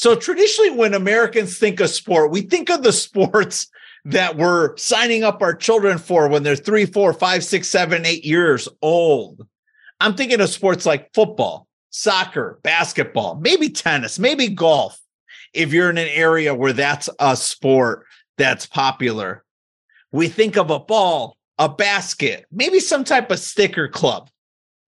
So traditionally, when Americans think of sport, we think of the sports that we're signing up our children for when they're three, four, five, six, seven, eight years old. I'm thinking of sports like football, soccer, basketball, maybe tennis, maybe golf. If you're in an area where that's a sport that's popular, we think of a ball, a basket, maybe some type of sticker club.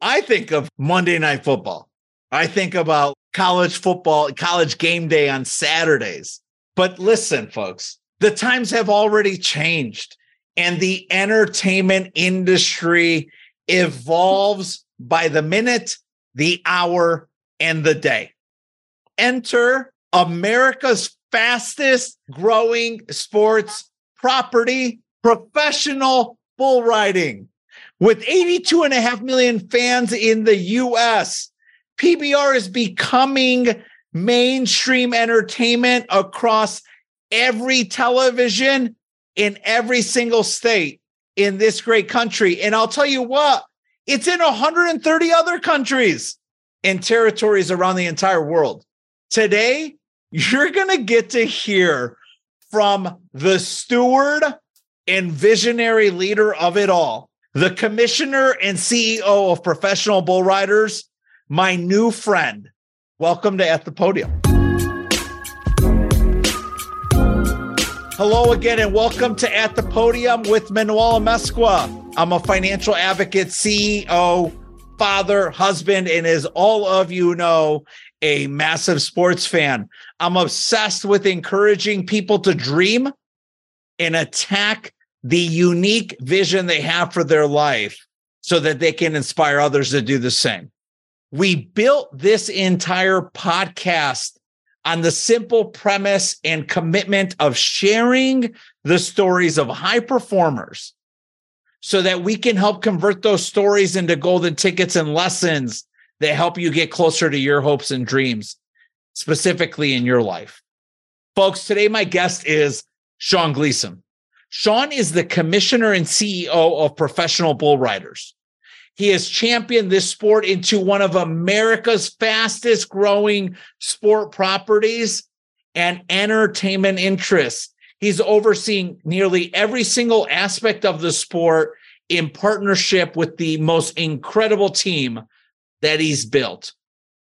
I think of Monday Night Football. I think about college football, college game day on Saturdays. But listen, folks, the times have already changed and the entertainment industry evolves by the minute, the hour, and the day. Enter America's fastest growing sports property, professional bull riding. With 82 and a half million fans in the US, PBR is becoming mainstream entertainment across every television in every single state in this great country. And I'll tell you what, it's in 130 other countries and territories around the entire world. Today, you're going to get to hear from the steward and visionary leader of it all, the commissioner and CEO of professional bull riders, my new friend. Welcome to At the Podium. Hello again, and welcome to At the Podium with Manuel Amezcua. I'm a financial advocate, CEO, father, husband, and as all of you know, a massive sports fan. I'm obsessed with encouraging people to dream and attack the unique vision they have for their life so that they can inspire others to do the same. We built this entire podcast on the simple premise and commitment of sharing the stories of high performers so that we can help convert those stories into golden tickets and lessons that help you get closer to your hopes and dreams, specifically in your life. Folks, today my guest is Sean Gleason. Sean is the commissioner and CEO of Professional Bull Riders. He has championed this sport into one of America's fastest growing sport properties and entertainment interests. He's overseeing nearly every single aspect of the sport in partnership with the most incredible team that he's built.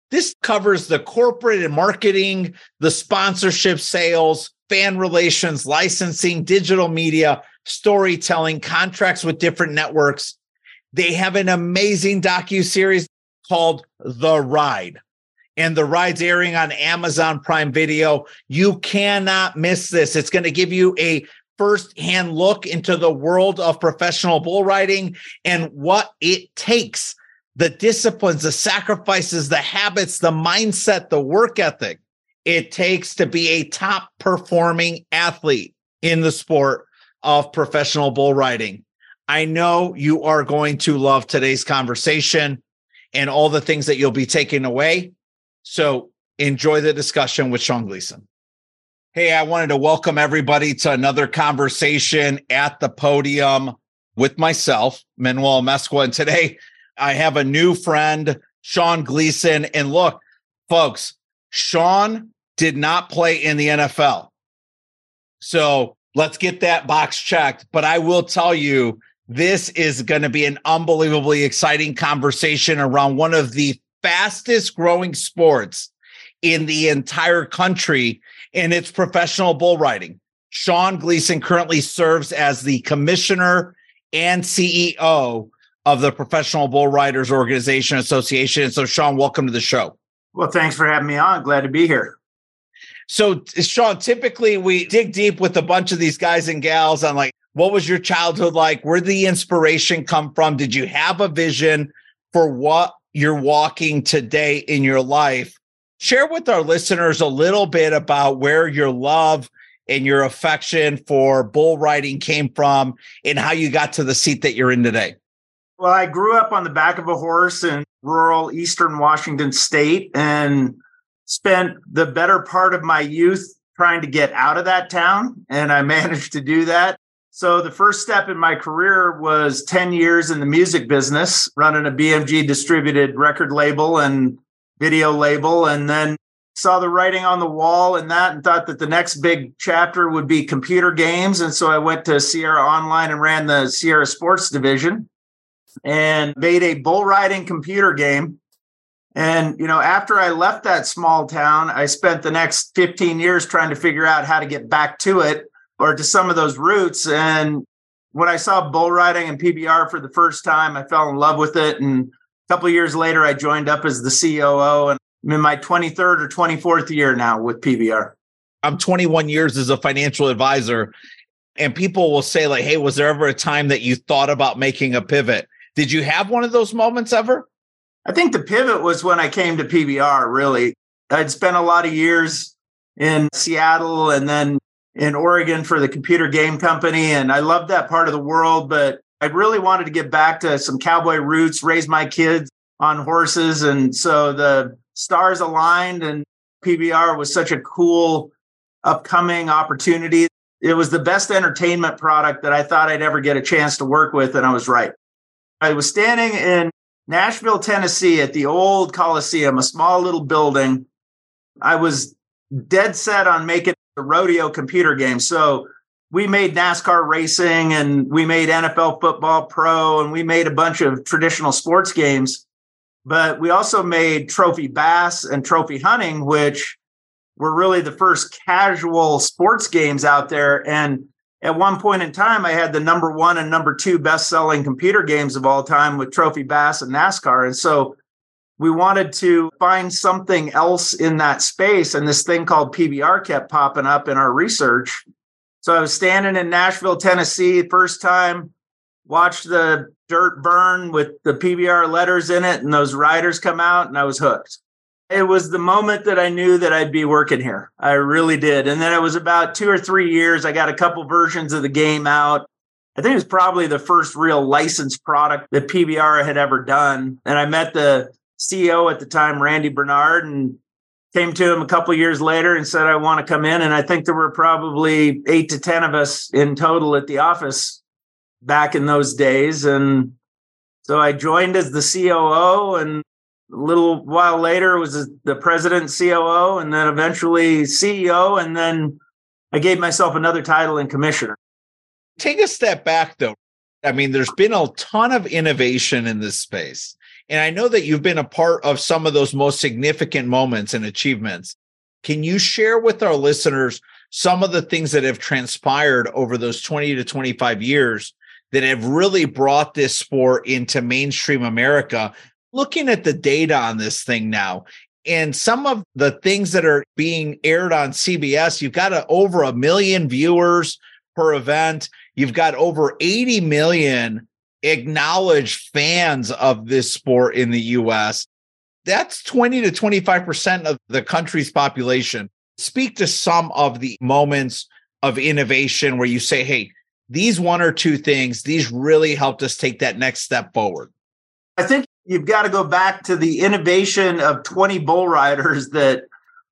This covers the corporate and marketing, the sponsorship sales, fan relations, licensing, digital media, storytelling, contracts with different networks, they have an amazing docu series called The Ride. And the ride's airing on Amazon Prime Video. You cannot miss this. It's going to give you a first-hand look into the world of professional bull riding and what it takes the disciplines, the sacrifices, the habits, the mindset, the work ethic it takes to be a top performing athlete in the sport of professional bull riding. I know you are going to love today's conversation and all the things that you'll be taking away. So enjoy the discussion with Sean Gleason. Hey, I wanted to welcome everybody to another conversation at the podium with myself, Manuel Amezcua. And today I have a new friend, Sean Gleason. And look, folks, Sean did not play in the NFL. So let's get that box checked. But I will tell you, this is going to be an unbelievably exciting conversation around one of the fastest growing sports in the entire country, and it's professional bull riding. Sean Gleason currently serves as the commissioner and CEO of the Professional Bull Riders Organization Association. So, Sean, welcome to the show. Well, thanks for having me on. Glad to be here. So, Sean, typically we dig deep with a bunch of these guys and gals on like what was your childhood like? Where did the inspiration come from? Did you have a vision for what you're walking today in your life? Share with our listeners a little bit about where your love and your affection for bull riding came from and how you got to the seat that you're in today. Well, I grew up on the back of a horse in rural eastern Washington state and spent the better part of my youth trying to get out of that town. And I managed to do that. So the first step in my career was 10 years in the music business, running a BMG distributed record label and video label, and then saw the writing on the wall and that and thought that the next big chapter would be computer games. And so I went to Sierra Online and ran the Sierra Sports division and made a bull riding computer game. And, you know, after I left that small town, I spent the next 15 years trying to figure out how to get back to it or to some of those roots. And when I saw bull riding and PBR for the first time, I fell in love with it. And a couple years later, I joined up as the COO. And I'm in my 23rd or 24th year now with PBR. I'm 21 years as a financial advisor. And people will say, like, hey, was there ever a time that you thought about making a pivot? Did you have one of those moments ever? I think the pivot was when I came to PBR, really. I'd spent a lot of years in Seattle and then in Oregon for the computer game company. And I loved that part of the world, but I really wanted to get back to some cowboy roots, raise my kids on horses. And so the stars aligned and PBR was such a cool upcoming opportunity. It was the best entertainment product that I thought I'd ever get a chance to work with, and I was right. I was standing in Nashville, Tennessee at the old Coliseum, a small little building. I was dead set on making a rodeo computer game. So we made NASCAR racing and we made NFL football pro and we made a bunch of traditional sports games but we also made trophy bass and trophy hunting, which were really the first casual sports games out there. And at one point in time, I had the number one and number two best selling computer games of all time with Trophy Bass and NASCAR. And so we wanted to find something else in that space. And this thing called PBR kept popping up in our research. So I was standing in Nashville, Tennessee, first time, watched the dirt burn with the PBR letters in it and those riders come out and I was hooked. It was the moment that I knew that I'd be working here. I really did. And then it was about two or three years. I got a couple versions of the game out. I think it was probably the first real licensed product that PBR had ever done. And I met the CEO at the time, Randy Bernard, and came to him a couple years later and said, I want to come in. And I think there were probably eight to 10 of us in total at the office back in those days. And so I joined as the COO and a little while later was the president COO and then eventually CEO. And then I gave myself another title in commissioner. Take a step back though. I mean, there's been a ton of innovation in this space. And I know that you've been a part of some of those most significant moments and achievements. Can you share with our listeners some of the things that have transpired over those 20 to 25 years that have really brought this sport into mainstream America. Looking at the data on this thing now, and some of the things that are being aired on CBS, you've got a, over a million viewers per event. You've got over 80 million acknowledged fans of this sport in the US. That's 20 to 25% of the country's population. Speak to some of the moments of innovation where you say, hey, these one or two things, these really helped us take that next step forward. I think you've got to go back to the innovation of 20 bull riders that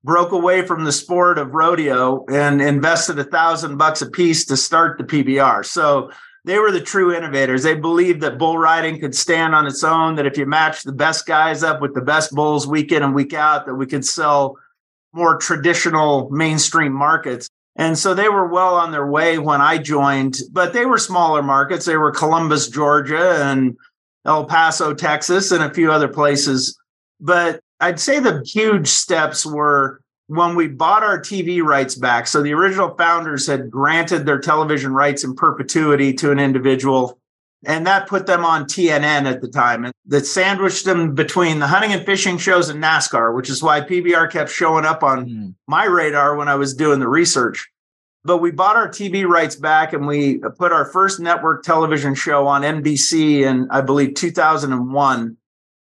broke away from the sport of rodeo and invested a thousand bucks a piece to start the PBR. So they were the true innovators. They believed that bull riding could stand on its own, that if you match the best guys up with the best bulls week in and week out, that we could sell more traditional mainstream markets. And so they were well on their way when I joined, but they were smaller markets. They were Columbus, Georgia, and El Paso, Texas, and a few other places. But I'd say the huge steps were when we bought our TV rights back. So the original founders had granted their television rights in perpetuity to an individual. And that put them on TNN at the time. And that sandwiched them between the hunting and fishing shows and NASCAR, which is why PBR kept showing up on mm. my radar when I was doing the research. But we bought our TV rights back and we put our first network television show on NBC in, I believe, 2001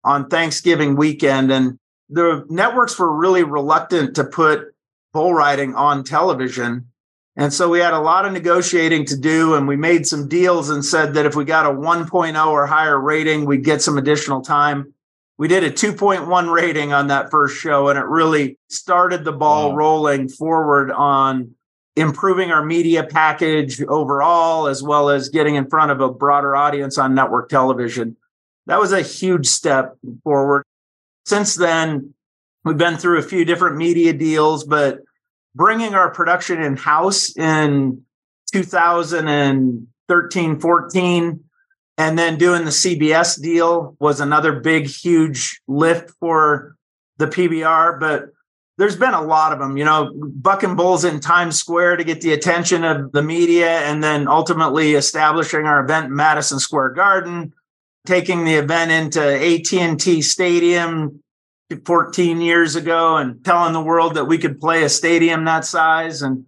on Thanksgiving weekend. And the networks were really reluctant to put bull riding on television and so we had a lot of negotiating to do, and we made some deals and said that if we got a 1.0 or higher rating, we'd get some additional time. We did a 2.1 rating on that first show, and it really started the ball wow. rolling forward on improving our media package overall, as well as getting in front of a broader audience on network television. That was a huge step forward. Since then, We've been through a few different media deals, but bringing our production in house in 2013, 14, and then doing the CBS deal was another big, huge lift for the PBR. But there's been a lot of them, you know, bucking bulls in Times Square to get the attention of the media, and then ultimately establishing our event in Madison Square Garden, taking the event into AT&T Stadium 14 years ago and telling the world that we could play a stadium that size. And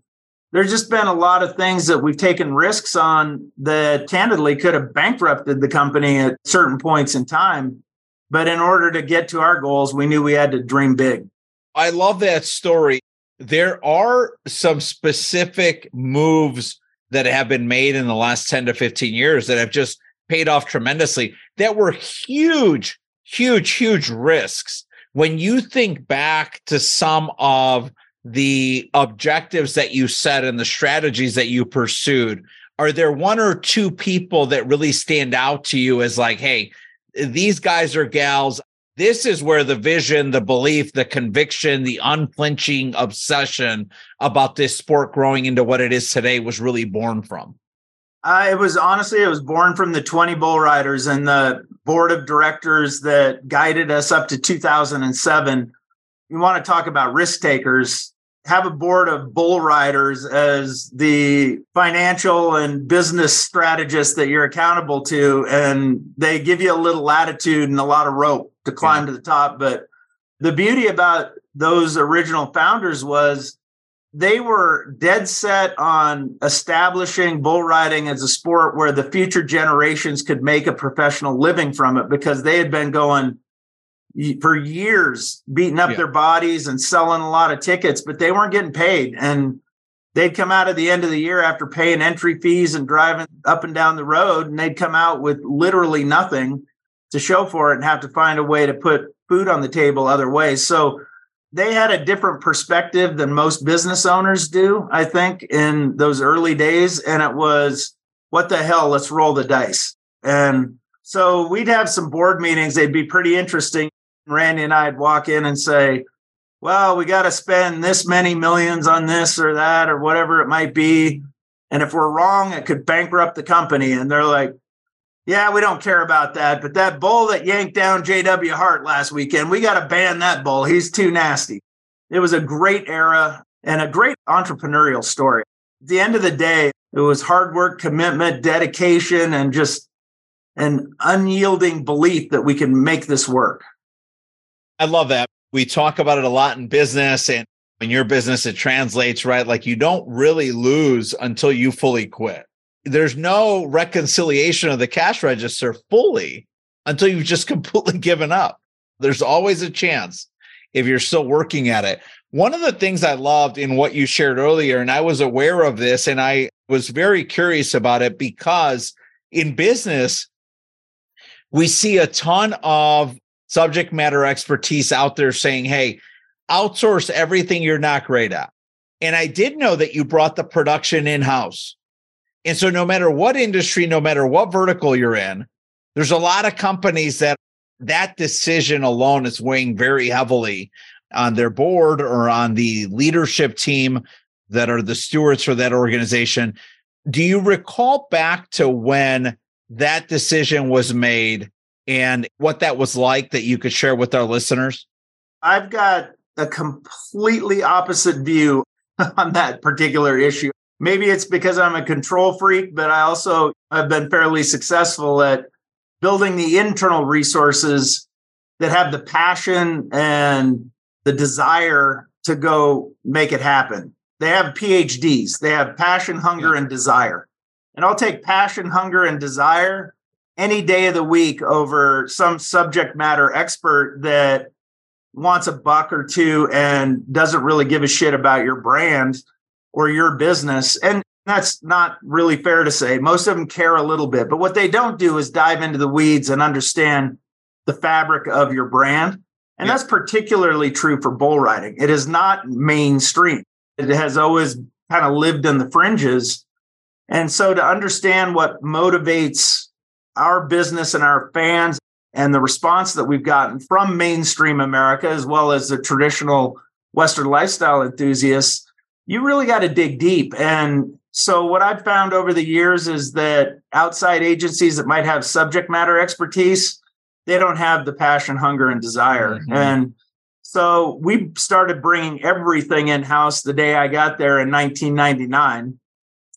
there's just been a lot of things that we've taken risks on that candidly could have bankrupted the company at certain points in time. But in order to get to our goals we knew we had to dream big i love that story there are some specific moves that have been made in the last 10 to 15 years that have just paid off tremendously that were huge huge huge risks when you think back to some of the objectives that you set and the strategies that you pursued, are there one or two people that really stand out to you as like, hey, these guys are gals? This is where the vision, the belief, the conviction, the unflinching obsession about this sport growing into what it is today was really born from. Uh, it was honestly, it was born from the 20 bull riders and the board of directors that guided us up to 2007. You want to talk about risk takers, have a board of bull riders as the financial and business strategist that you're accountable to. And they give you a little latitude and a lot of rope to climb yeah. to the top. But the beauty about those original founders was they were dead set on establishing bull riding as a sport where the future generations could make a professional living from it because they had been going for years beating up yeah. their bodies and selling a lot of tickets but they weren't getting paid and they'd come out at the end of the year after paying entry fees and driving up and down the road and they'd come out with literally nothing to show for it and have to find a way to put food on the table other ways so they had a different perspective than most business owners do, I think, in those early days. And it was, what the hell, let's roll the dice. And so we'd have some board meetings, they'd be pretty interesting. Randy and I'd walk in and say, well, we got to spend this many millions on this or that or whatever it might be. And if we're wrong, it could bankrupt the company. And they're like, yeah, we don't care about that. But that bull that yanked down JW Hart last weekend, we got to ban that bull. He's too nasty. It was a great era and a great entrepreneurial story. At the end of the day, it was hard work, commitment, dedication, and just an unyielding belief that we can make this work. I love that. We talk about it a lot in business and in your business, it translates, right? Like you don't really lose until you fully quit there's no reconciliation of the cash register fully until you've just completely given up. There's always a chance if you're still working at it. One of the things I loved in what you shared earlier, and I was aware of this and I was very curious about it because in business, we see a ton of subject matter expertise out there saying, hey, outsource everything you're not great at. And I did know that you brought the production in house. And so, no matter what industry, no matter what vertical you're in, there's a lot of companies that that decision alone is weighing very heavily on their board or on the leadership team that are the stewards for that organization. Do you recall back to when that decision was made and what that was like that you could share with our listeners? I've got a completely opposite view on that particular issue maybe it's because I'm a control freak, but I also have been fairly successful at building the internal resources that have the passion and the desire to go make it happen. They have PhDs, they have passion, hunger, and desire. And I'll take passion, hunger, and desire any day of the week over some subject matter expert that wants a buck or two and doesn't really give a shit about your brand or your business. And that's not really fair to say. Most of them care a little bit, but what they don't do is dive into the weeds and understand the fabric of your brand. And yeah. that's particularly true for bull riding. It is not mainstream. It has always kind of lived in the fringes. And so to understand what motivates our business and our fans, and the response that we've gotten from mainstream America, as well as the traditional Western lifestyle enthusiasts, you really got to dig deep. And so, what I've found over the years is that outside agencies that might have subject matter expertise, they don't have the passion, hunger, and desire. Mm-hmm. And so, we started bringing everything in house the day I got there in 1999.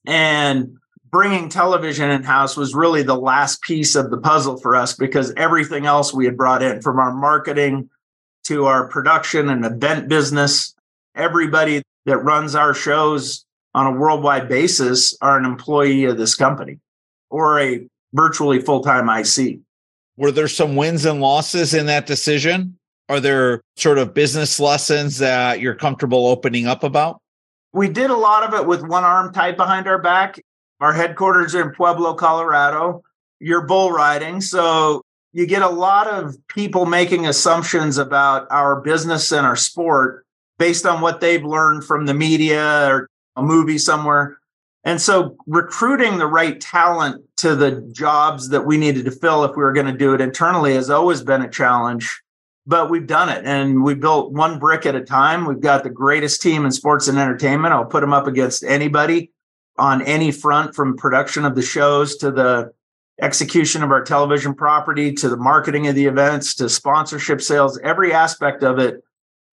And bringing television in house was really the last piece of the puzzle for us because everything else we had brought in from our marketing to our production and event business, everybody that runs our shows on a worldwide basis are an employee of this company or a virtually full time IC. Were there some wins and losses in that decision? Are there sort of business lessons that you're comfortable opening up about? We did a lot of it with one arm tied behind our back. Our headquarters are in Pueblo, Colorado. You're bull riding. So you get a lot of people making assumptions about our business and our sport based on what they've learned from the media or a movie somewhere. And so recruiting the right talent to the jobs that we needed to fill if we were going to do it internally has always been a challenge. But we've done it and we built one brick at a time. We've got the greatest team in sports and entertainment. I'll put them up against anybody on any front from production of the shows to the execution of our television property to the marketing of the events to sponsorship sales every aspect of it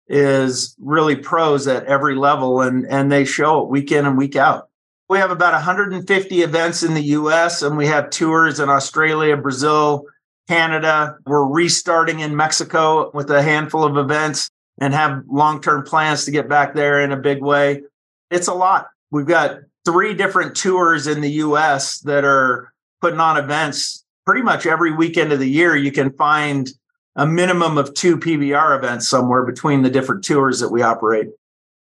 is really pros at every level and and they show it week in and week out. We have about 150 events in the US and we have tours in Australia Brazil Canada. We're restarting in Mexico with a handful of events and have long-term plans to get back there in a big way. It's a lot. We've got three different tours in the US that are putting on events pretty much every weekend of the year. You can find a minimum of two PBR events somewhere between the different tours that we operate.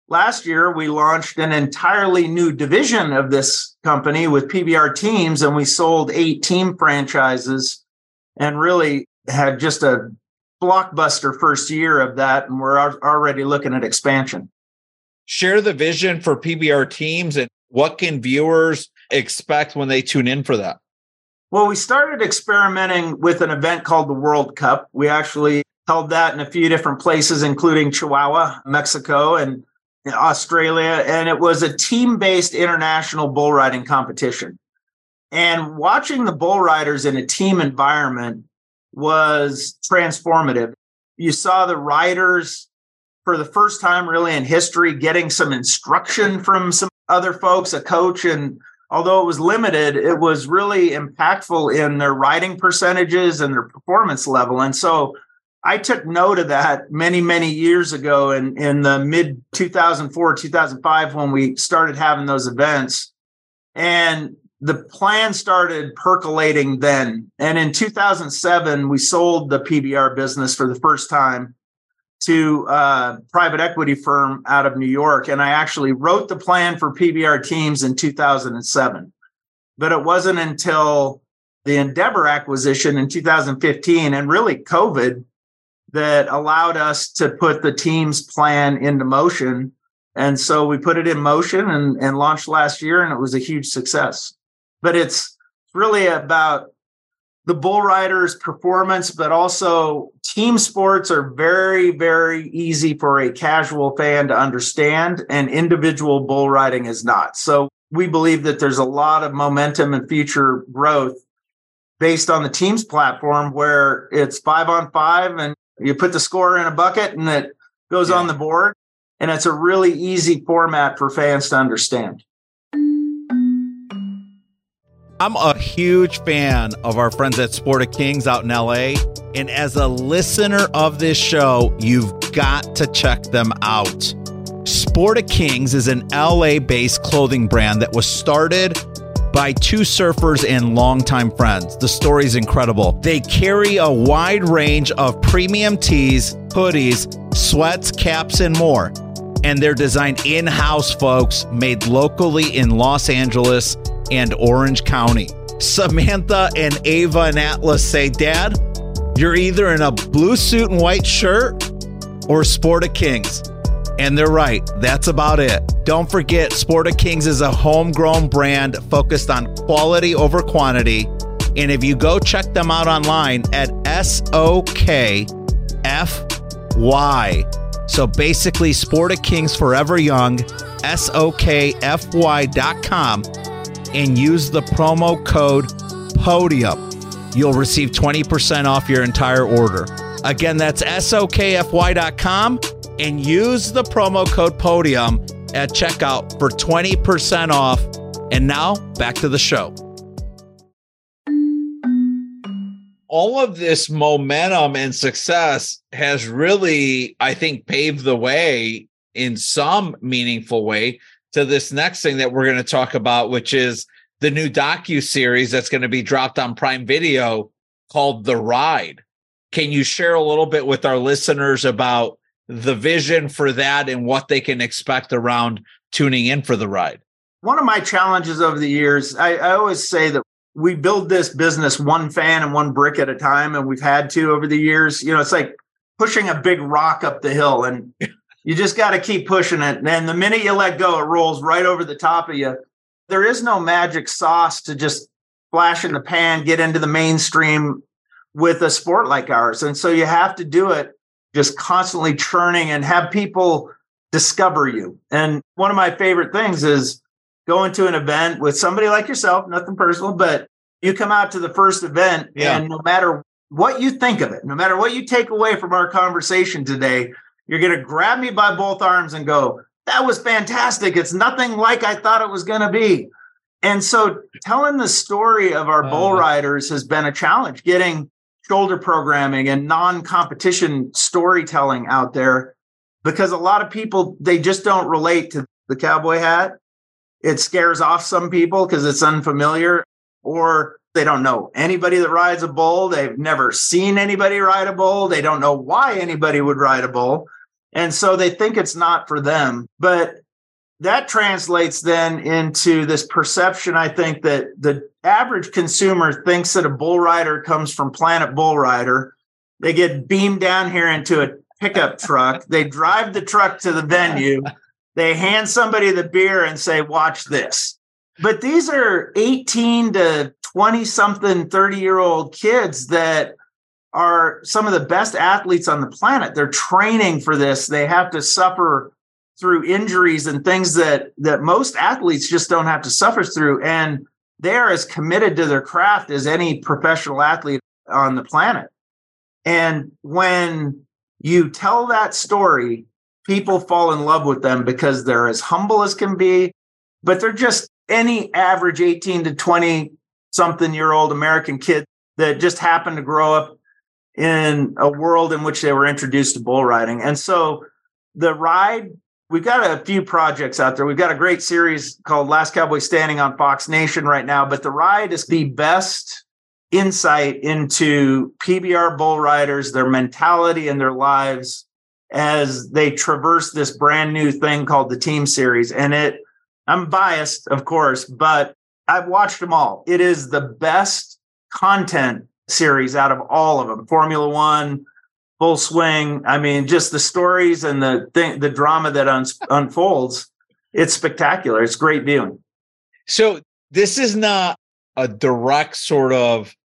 Last year, we launched an entirely new division of this company with PBR teams, and we sold eight team franchises and really had just a blockbuster first year of that. And we're already looking at expansion. Share the vision for PBR teams and what can viewers expect when they tune in for that? Well, we started experimenting with an event called the World Cup. We actually held that in a few different places, including Chihuahua, Mexico, and Australia. And it was a team based international bull riding competition. And watching the bull riders in a team environment was transformative. You saw the riders for the first time, really in history, getting some instruction from some other folks, a coach, and although it was limited, it was really impactful in their riding percentages and their performance level. And so I took note of that many, many years ago in, in the mid 2004, 2005, when we started having those events. And the plan started percolating then. And in 2007, we sold the PBR business for the first time to a private equity firm out of New York. And I actually wrote the plan for PBR teams in 2007. But it wasn't until the Endeavor acquisition in 2015 and really COVID that allowed us to put the team's plan into motion. And so we put it in motion and, and launched last year, and it was a huge success. But it's really about the bull riders performance but also team sports are very very easy for a casual fan to understand and individual bull riding is not so we believe that there's a lot of momentum and future growth based on the teams platform where it's five on five and you put the score in a bucket and it goes yeah. on the board and it's a really easy format for fans to understand I'm a huge fan of our friends at Sport of Kings out in LA. And as a listener of this show, you've got to check them out. Sport of Kings is an LA based clothing brand that was started by two surfers and longtime friends. The story is incredible. They carry a wide range of premium tees, hoodies, sweats, caps, and more. And they're designed in house, folks, made locally in Los Angeles and Orange County. Samantha and Ava and Atlas say, Dad, you're either in a blue suit and white shirt or Sport of Kings. And they're right. That's about it. Don't forget, Sport of Kings is a homegrown brand focused on quality over quantity. And if you go check them out online at S O K F Y. So basically, Sport of Kings Forever Young, S and use the promo code PODIUM. You'll receive 20% off your entire order. Again, that's SOKFY dot and use the promo code PODIUM at checkout for 20% off. And now back to the show. all of this momentum and success has really, I think, paved the way in some meaningful way to this next thing that we're going to talk about, which is the new docu series that's going to be dropped on Prime Video called The Ride. Can you share a little bit with our listeners about the vision for that and what they can expect around tuning in for the ride? One of my challenges over the years, I, I always say that we build this business one fan and one brick at a time and we've had to over the years you know it's like pushing a big rock up the hill and you just got to keep pushing it. And the minute you let go it rolls right over the top of you. There is no magic sauce to just flash in the pan get into the mainstream with a sport like ours. And so you have to do it just constantly churning and have people discover you. And one of my favorite things is going to an event with somebody like yourself, nothing personal, but you come out to the first event yeah. and no matter what you think of it, no matter what you take away from our conversation today, you're going to grab me by both arms and go, that was fantastic. It's nothing like I thought it was going to be. And so telling the story of our bull uh-huh. riders has been a challenge, getting shoulder programming and non-competition storytelling out there because a lot of people they just don't relate to the cowboy hat it scares off some people because it's unfamiliar or they don't know anybody that rides a bull. They've never seen anybody ride a bull. They don't know why anybody would ride a bull. And so they think it's not for them. But that translates then into this perception, I think, that the average consumer thinks that a bull rider comes from Planet Bull Rider. They get beamed down here into a pickup truck. They drive the truck to the venue. They hand somebody the beer and say, watch this. But these are 18 to 20 something, 30 year old kids that are some of the best athletes on the planet. They're training for this. They have to suffer through injuries and things that that most athletes just don't have to suffer through and they're as committed to their craft as any professional athlete on the planet. And when you tell that story people fall in love with them because they're as humble as can be, but they're just any average 18 to 20 something year old American kid that just happened to grow up in a world in which they were introduced to bull riding. And so the ride, we've got a few projects out there. We've got a great series called Last Cowboy Standing on Fox Nation right now, but the ride is the best insight into PBR bull riders, their mentality and their lives as they traverse this brand new thing called the team series. And it, I'm biased, of course, but I've watched them all. It is the best content series out of all of them. Formula One, Full Swing. I mean, just the stories and the thing, the drama that un- unfolds. It's spectacular. It's great viewing. So this is not a direct sort of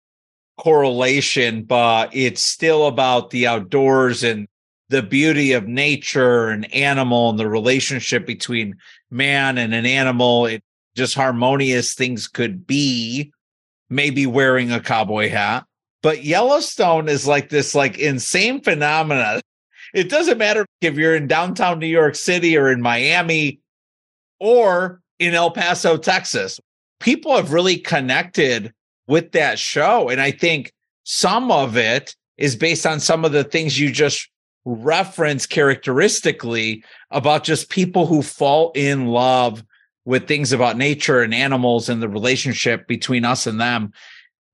correlation, but it's still about the outdoors and the beauty of nature and animal and the relationship between man and an animal it just harmonious things could be maybe wearing a cowboy hat. But yellowstone is like this like insane phenomena. It doesn't matter if you're in downtown new york city or in miami or in el paso texas. People have really connected with that show and i think some of it is based on some of the things you just reference characteristically about just people who fall in love with things about nature and animals and the relationship between us and them.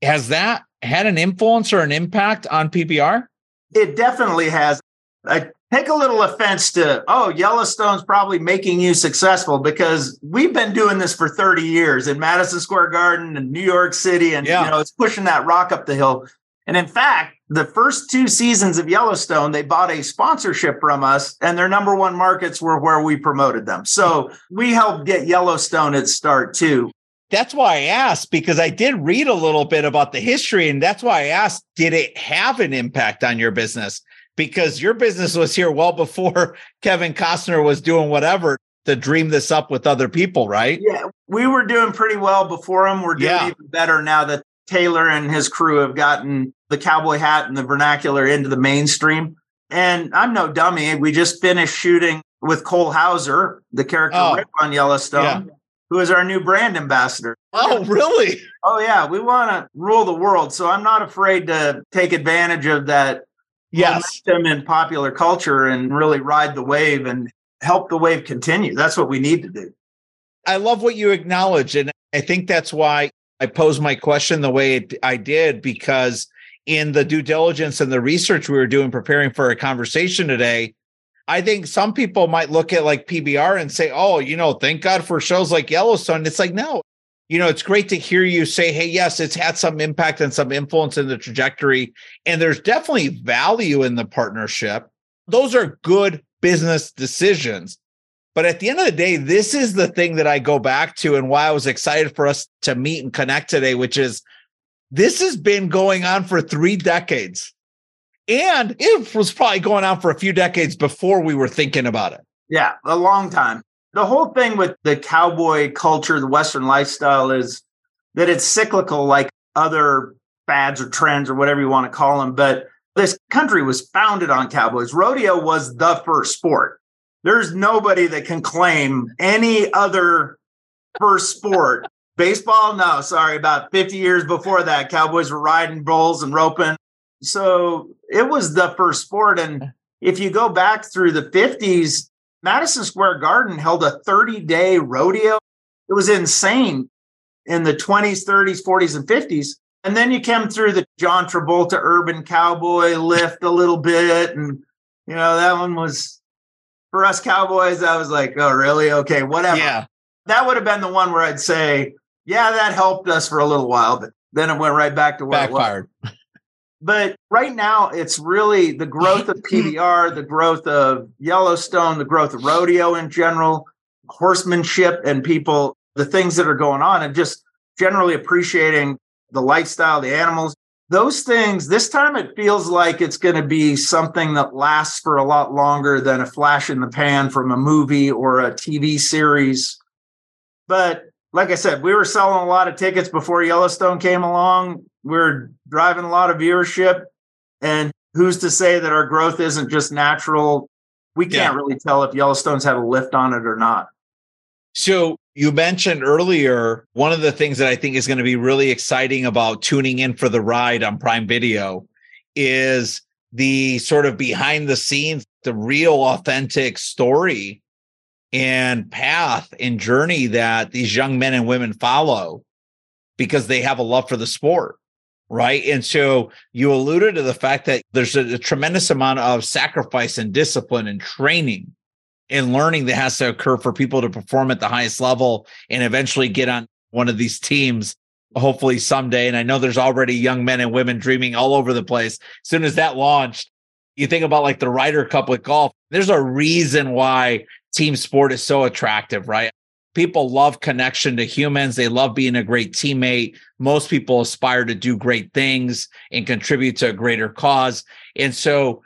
Has that had an influence or an impact on PBR? It definitely has. I take a little offense to, oh, Yellowstone's probably making you successful because we've been doing this for 30 years in Madison Square Garden and New York City. And, yeah. you know, it's pushing that rock up the hill. And in fact, the first two seasons of Yellowstone, they bought a sponsorship from us, and their number one markets were where we promoted them. So we helped get Yellowstone its start too. that's why I asked because I did read a little bit about the history. And that's why I asked, did it have an impact on your business? Because your business was here well before Kevin Costner was doing whatever to dream this up with other people, right? Yeah, we were doing pretty well before him. We're doing yeah. even better now that Taylor and his crew have gotten the cowboy hat and the vernacular into the mainstream. And I'm no dummy. We just finished shooting with Cole Hauser, the character oh, Rip on Yellowstone, yeah. who is our new brand ambassador. Oh, really? Oh, yeah. We want to rule the world. So I'm not afraid to take advantage of that yes. momentum in popular culture and really ride the wave and help the wave continue. That's what we need to do. I love what you acknowledge. And I think that's why I posed my question the way I did, because in the due diligence and the research we were doing preparing for a conversation today, I think some people might look at like PBR and say, oh, you know, thank God for shows like Yellowstone. It's like, no, you know, it's great to hear you say, hey, yes, it's had some impact and some influence in the trajectory. And there's definitely value in the partnership. Those are good business decisions. But at the end of the day, this is the thing that I go back to and why I was excited for us to meet and connect today, which is this has been going on for three decades. And it was probably going on for a few decades before we were thinking about it. Yeah, a long time. The whole thing with the cowboy culture, the Western lifestyle is that it's cyclical like other fads or trends or whatever you want to call them. But this country was founded on cowboys. Rodeo was the first sport. There's nobody that can claim any other first sport. Baseball, no, sorry, about 50 years before that, cowboys were riding bulls and roping. So it was the first sport. And if you go back through the 50s, Madison Square Garden held a 30 day rodeo. It was insane in the 20s, 30s, 40s, and 50s. And then you came through the John Travolta urban cowboy lift a little bit. And, you know, that one was for us cowboys. I was like, oh, really? Okay, whatever. Yeah. That would have been the one where I'd say, yeah, that helped us for a little while, but then it went right back to where Backfired. it was. But right now, it's really the growth of PBR, the growth of Yellowstone, the growth of rodeo in general, horsemanship, and people, the things that are going on, and just generally appreciating the lifestyle, the animals, those things, this time it feels like it's going to be something that lasts for a lot longer than a flash in the pan from a movie or a TV series. But like I said, we were selling a lot of tickets before Yellowstone came along. We we're driving a lot of viewership. And who's to say that our growth isn't just natural? We can't yeah. really tell if Yellowstone's had a lift on it or not. So you mentioned earlier one of the things that I think is going to be really exciting about tuning in for the ride on Prime Video is the sort of behind the scenes, the real authentic story and path and journey that these young men and women follow because they have a love for the sport. Right. And so you alluded to the fact that there's a, a tremendous amount of sacrifice and discipline and training and learning that has to occur for people to perform at the highest level and eventually get on one of these teams hopefully someday and i know there's already young men and women dreaming all over the place as soon as that launched you think about like the Ryder Cup with golf there's a reason why team sport is so attractive right people love connection to humans they love being a great teammate most people aspire to do great things and contribute to a greater cause and so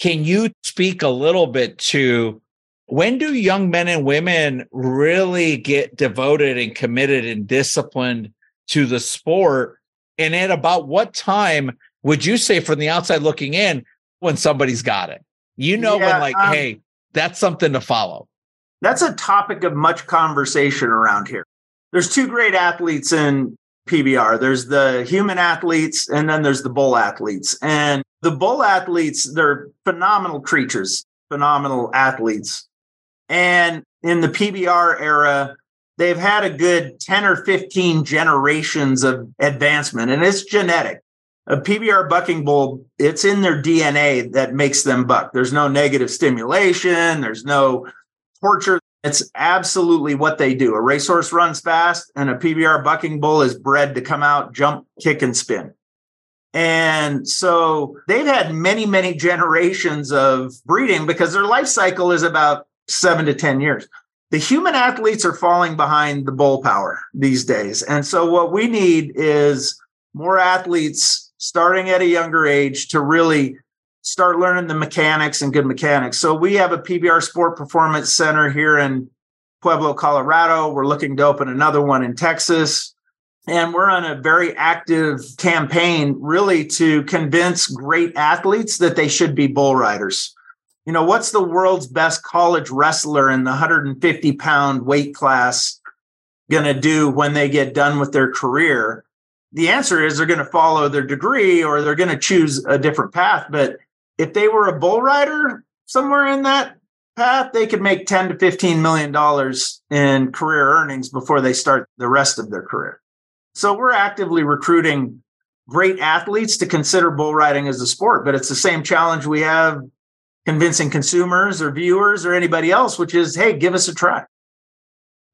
can you speak a little bit to when do young men and women really get devoted and committed and disciplined to the sport? And at about what time would you say from the outside looking in when somebody's got it? You know, yeah, when like, um, hey, that's something to follow. That's a topic of much conversation around here. There's two great athletes in PBR. There's the human athletes and then there's the bull athletes. And the bull athletes, they're phenomenal creatures, phenomenal athletes. And in the PBR era, they've had a good 10 or 15 generations of advancement, and it's genetic. A PBR bucking bull, it's in their DNA that makes them buck. There's no negative stimulation, there's no torture. It's absolutely what they do. A racehorse runs fast, and a PBR bucking bull is bred to come out, jump, kick, and spin. And so they've had many, many generations of breeding because their life cycle is about seven to 10 years. the human athletes are falling behind the bull power these days. And so what we need is more athletes starting at a younger age to really start learning the mechanics and good mechanics. So we have a PBR Sport Performance Center here in Pueblo, Colorado. We're looking to open another one in Texas. And we're on a very active campaign really to convince great athletes that they should be bull riders you know, what's the world's best college wrestler in the 150 pound weight class going to do when they get done with their career? The answer is they're going to follow their degree or they're going to choose a different path. But if they were a bull rider somewhere in that path, they could make 10 to 15 million dollars in career earnings before they start the rest of their career. So we're actively recruiting great athletes to consider bull riding as a sport, but it's the same challenge we have convincing consumers or viewers or anybody else, which is, hey, give us a try.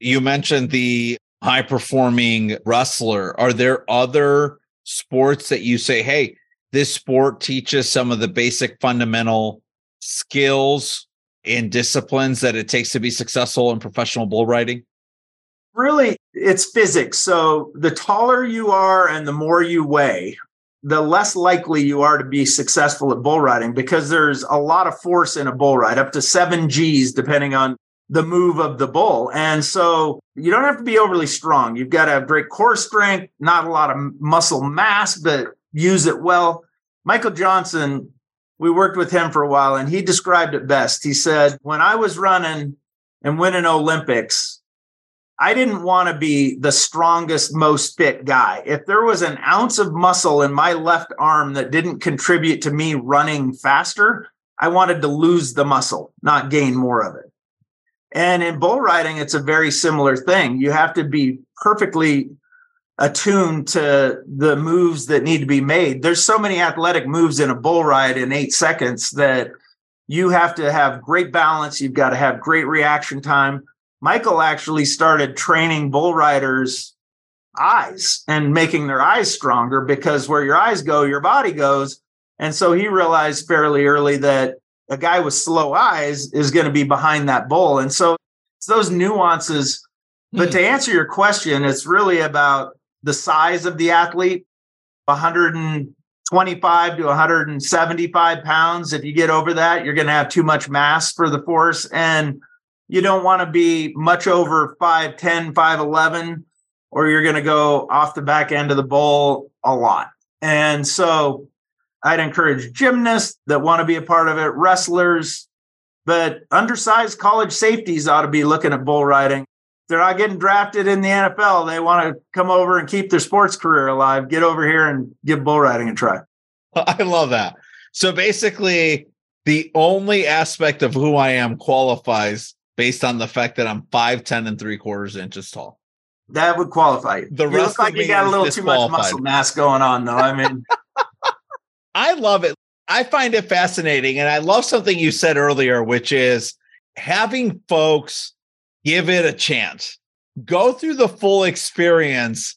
You mentioned the high performing wrestler. Are there other sports that you say, hey, this sport teaches some of the basic fundamental skills and disciplines that it takes to be successful in professional bull riding? Really, it's physics. So the taller you are and the more you weigh, the less likely you are to be successful at bull riding because there's a lot of force in a bull ride, up to seven G's, depending on the move of the bull. And so you don't have to be overly strong. You've got to have great core strength, not a lot of muscle mass, but use it well. Michael Johnson, we worked with him for a while and he described it best. He said, When I was running and winning Olympics, I didn't want to be the strongest, most fit guy. If there was an ounce of muscle in my left arm that didn't contribute to me running faster, I wanted to lose the muscle, not gain more of it. And in bull riding, it's a very similar thing. You have to be perfectly attuned to the moves that need to be made. There's so many athletic moves in a bull ride in eight seconds that you have to have great balance. You've got to have great reaction time Michael actually started training bull riders' eyes and making their eyes stronger because where your eyes go, your body goes. And so he realized fairly early that a guy with slow eyes is going to be behind that bull. And so it's those nuances. But to hmm. answer your question, it's really about the size of the athlete 125 to 175 pounds. If you get over that, you're going to have too much mass for the force. And you don't want to be much over 5'10, 5'11, or you're going to go off the back end of the bowl a lot. And so I'd encourage gymnasts that want to be a part of it, wrestlers, but undersized college safeties ought to be looking at bull riding. They're not getting drafted in the NFL. They want to come over and keep their sports career alive. Get over here and give bull riding a try. I love that. So basically, the only aspect of who I am qualifies based on the fact that I'm five ten and three quarters inches tall. That would qualify you. The you rest look like you got a little too much muscle mass going on, though. I mean, I love it. I find it fascinating, and I love something you said earlier, which is having folks give it a chance, go through the full experience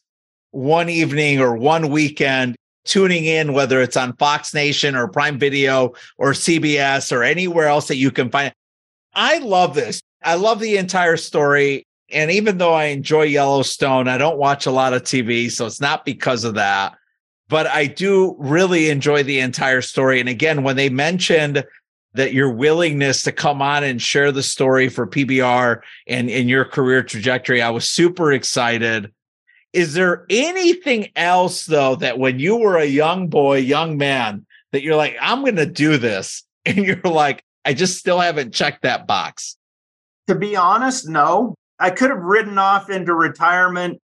one evening or one weekend tuning in, whether it's on Fox Nation or Prime Video or CBS or anywhere else that you can find. I love this. I love the entire story. And even though I enjoy Yellowstone, I don't watch a lot of TV. So it's not because of that. But I do really enjoy the entire story. And again, when they mentioned that your willingness to come on and share the story for PBR and in your career trajectory, I was super excited. Is there anything else, though, that when you were a young boy, young man, that you're like, I'm going to do this? And you're like, I just still haven't checked that box. To be honest, no. I could have ridden off into retirement.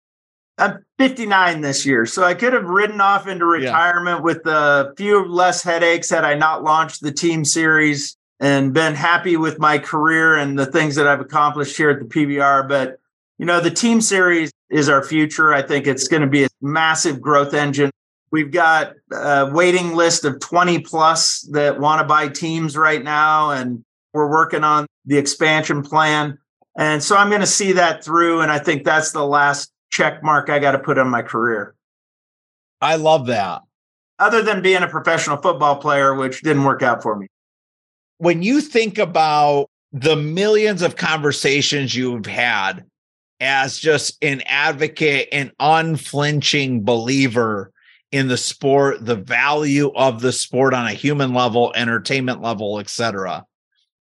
I'm 59 this year, so I could have ridden off into retirement yeah. with a few less headaches had I not launched the team series and been happy with my career and the things that I've accomplished here at the PBR. But, you know, the team series is our future. I think it's going to be a massive growth engine. We've got a waiting list of 20 plus that want to buy teams right now. And we're working on the expansion plan. And so I'm going to see that through. And I think that's the last check mark I got to put on my career. I love that. Other than being a professional football player, which didn't work out for me. When you think about the millions of conversations you've had as just an advocate and unflinching believer in the sport, the value of the sport on a human level, entertainment level, etc.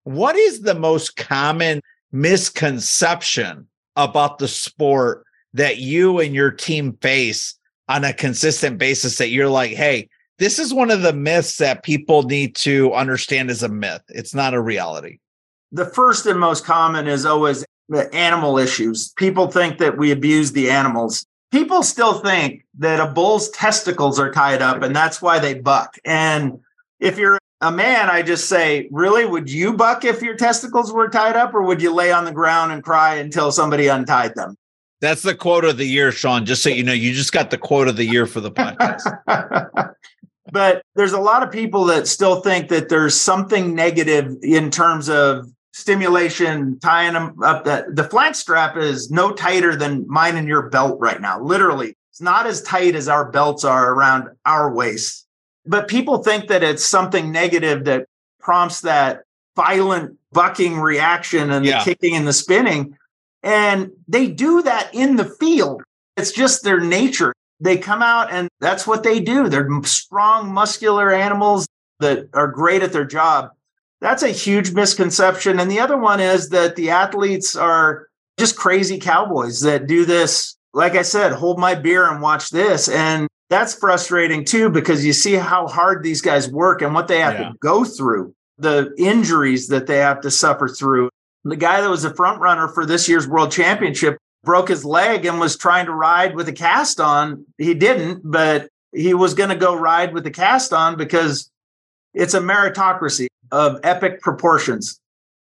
What is the most common misconception about the sport that you and your team face on a consistent basis that you're like, hey, this is one of the myths that people need to understand as a myth. It's not a reality. The first and most common is always the animal issues. People think that we abuse the animals. People still think that a bull's testicles are tied up and that's why they buck. And if you're a man, I just say, really, would you buck if your testicles were tied up or would you lay on the ground and cry until somebody untied them? That's the quote of the year, Sean. Just so you know, you just got the quote of the year for the podcast. but there's a lot of people that still think that there's something negative in terms of stimulation, tying them up. That the flank strap is no tighter than mine and your belt right now. Literally, it's not as tight as our belts are around our waist. But people think that it's something negative that prompts that violent bucking reaction and yeah. the kicking and the spinning. And they do that in the field. It's just their nature. They come out and that's what they do. They're strong, muscular animals that are great at their job. That's a huge misconception. And the other one is that the athletes are just crazy cowboys that do this. Like I said, hold my beer and watch this. And that's frustrating too, because you see how hard these guys work and what they have yeah. to go through, the injuries that they have to suffer through. The guy that was a front runner for this year's world championship broke his leg and was trying to ride with a cast on. He didn't, but he was going to go ride with the cast on because it's a meritocracy of epic proportions.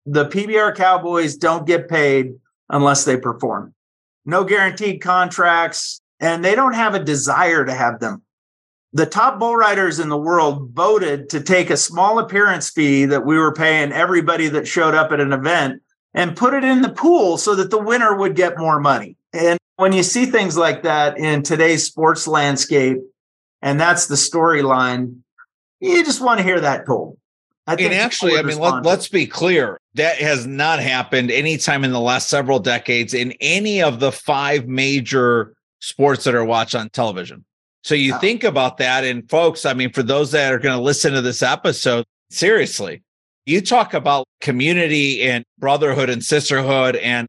The PBR Cowboys don't get paid unless they perform. No guaranteed contracts, and they don't have a desire to have them. The top bull riders in the world voted to take a small appearance fee that we were paying everybody that showed up at an event and put it in the pool so that the winner would get more money. And when you see things like that in today's sports landscape, and that's the storyline, you just want to hear that told. I and actually, I mean, let, us be clear. That has not happened anytime in the last several decades in any of the five major sports that are watched on television. So you think about that. And folks, I mean, for those that are going to listen to this episode, seriously, you talk about community and brotherhood and sisterhood and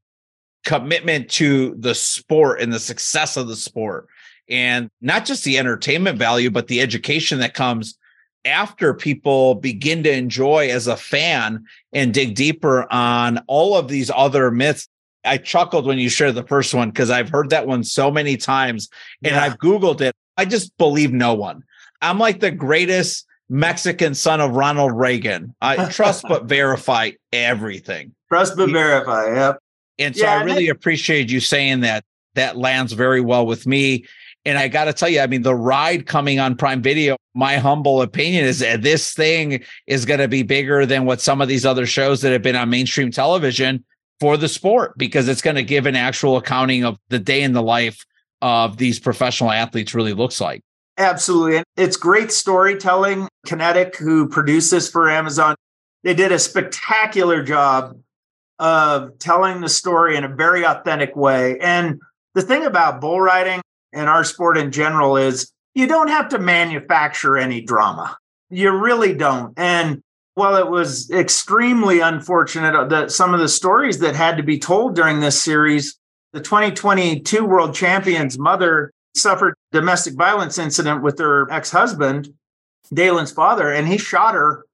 commitment to the sport and the success of the sport. And not just the entertainment value but the education that comes after people begin to enjoy as a fan and dig deeper on all of these other myths. I chuckled when you shared the first one because i've heard that one so many times and yeah. i've googled it. I just believe no one. I'm like the greatest Mexican son of Ronald Reagan. I trust but verify everything. Trust but verify. Yep. And so yeah, I really appreciate you saying that. That lands very well with me. And I got to tell you, I mean, the ride coming on Prime Video, my humble opinion is that this thing is going to be bigger than what some of these other shows that have been on mainstream television for the sport because it's going to give an actual accounting of the day in the life of these professional athletes really looks like. Absolutely. And it's great storytelling. Kinetic, who produced this for Amazon, they did a spectacular job of telling the story in a very authentic way. And the thing about bull riding and our sport in general is you don't have to manufacture any drama. You really don't. And while it was extremely unfortunate that some of the stories that had to be told during this series, the 2022 world champion's mother suffered domestic violence incident with her ex-husband, Daylon's father, and he shot her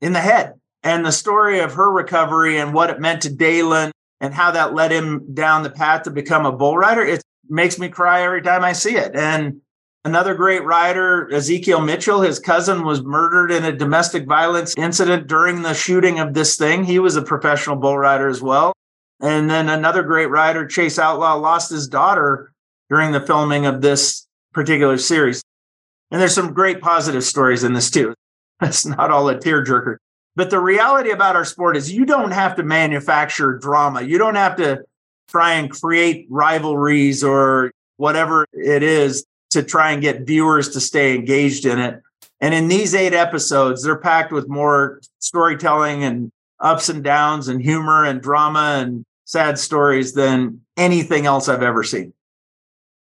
in the head. And the story of her recovery and what it meant to Daylon and how that led him down the path to become a bull rider, it makes me cry every time I see it. And another great rider, Ezekiel Mitchell, his cousin was murdered in a domestic violence incident during the shooting of this thing. He was a professional bull rider as well. And then another great rider, Chase Outlaw, lost his daughter during the filming of this particular series. And there's some great positive stories in this too. It's not all a tearjerker. But the reality about our sport is you don't have to manufacture drama. You don't have to try and create rivalries or whatever it is to try and get viewers to stay engaged in it. And in these eight episodes, they're packed with more storytelling and ups and downs and humor and drama and sad stories than anything else I've ever seen.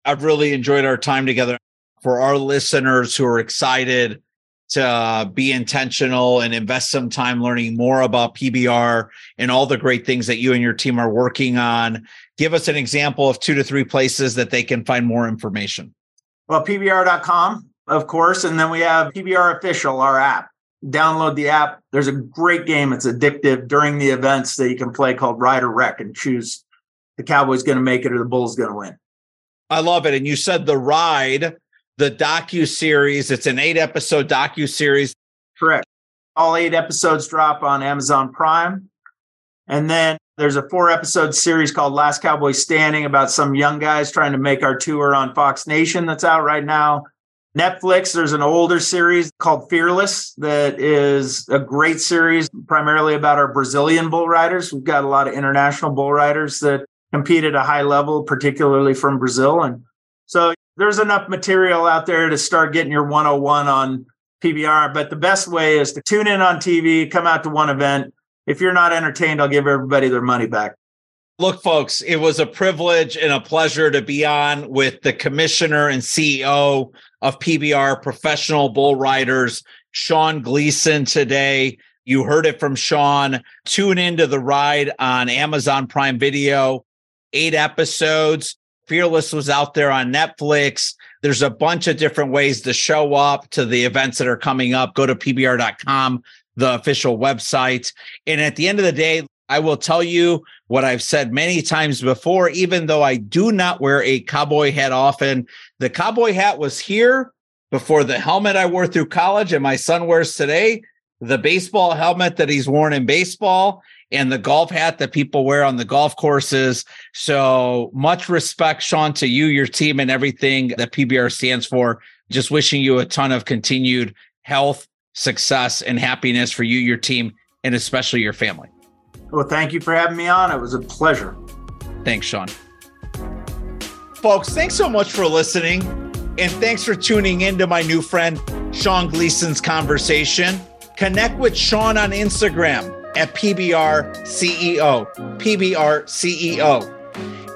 I've really enjoyed our time together. For our listeners who are excited to uh, be intentional and invest some time learning more about PBR and all the great things that you and your team are working on, give us an example of two to three places that they can find more information. Well, PBR.com, of course. And then we have PBR Official, our app. Download the app. There's a great game. It's addictive during the events that you can play called Ride or Wreck and choose the Cowboys going to make it or the Bulls going to win. I love it. And you said the ride, the docu series. It's an eight episode docu series. Correct. All eight episodes drop on Amazon Prime, and then there's a four episode series called Last Cowboy Standing about some young guys trying to make our tour on Fox Nation that's out right now. Netflix, there's an older series called Fearless that is a great series, primarily about our Brazilian bull riders. We've got a lot of international bull riders that compete at a high level, particularly from Brazil. And so there's enough material out there to start getting your 101 on PBR. But the best way is to tune in on TV, come out to one event. If you're not entertained, I'll give everybody their money back. Look, folks, it was a privilege and a pleasure to be on with the commissioner and CEO of PBR Professional Bull Riders, Sean Gleason, today. You heard it from Sean. Tune into the ride on Amazon Prime Video eight episodes. Fearless was out there on Netflix. There's a bunch of different ways to show up to the events that are coming up. Go to pbr.com, the official website. And at the end of the day, I will tell you what I've said many times before, even though I do not wear a cowboy hat often. The cowboy hat was here before the helmet I wore through college and my son wears today, the baseball helmet that he's worn in baseball, and the golf hat that people wear on the golf courses. So much respect, Sean, to you, your team, and everything that PBR stands for. Just wishing you a ton of continued health, success, and happiness for you, your team, and especially your family. Well, thank you for having me on. It was a pleasure. Thanks, Sean. Folks, thanks so much for listening. And thanks for tuning in to my new friend, Sean Gleason's conversation. Connect with Sean on Instagram at PBR CEO. PBR CEO.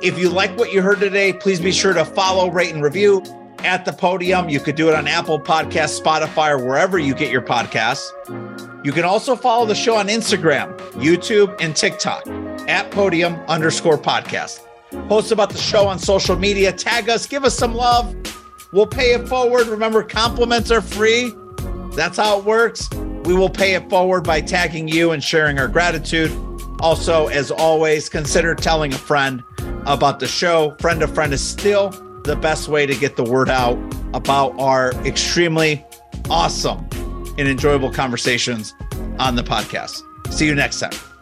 If you like what you heard today, please be sure to follow, rate, and review at the podium. You could do it on Apple Podcasts, Spotify, or wherever you get your podcasts. You can also follow the show on Instagram, YouTube, and TikTok at podium underscore podcast. Post about the show on social media, tag us, give us some love. We'll pay it forward. Remember, compliments are free. That's how it works. We will pay it forward by tagging you and sharing our gratitude. Also, as always, consider telling a friend about the show. Friend to friend is still the best way to get the word out about our extremely awesome and enjoyable conversations on the podcast. See you next time.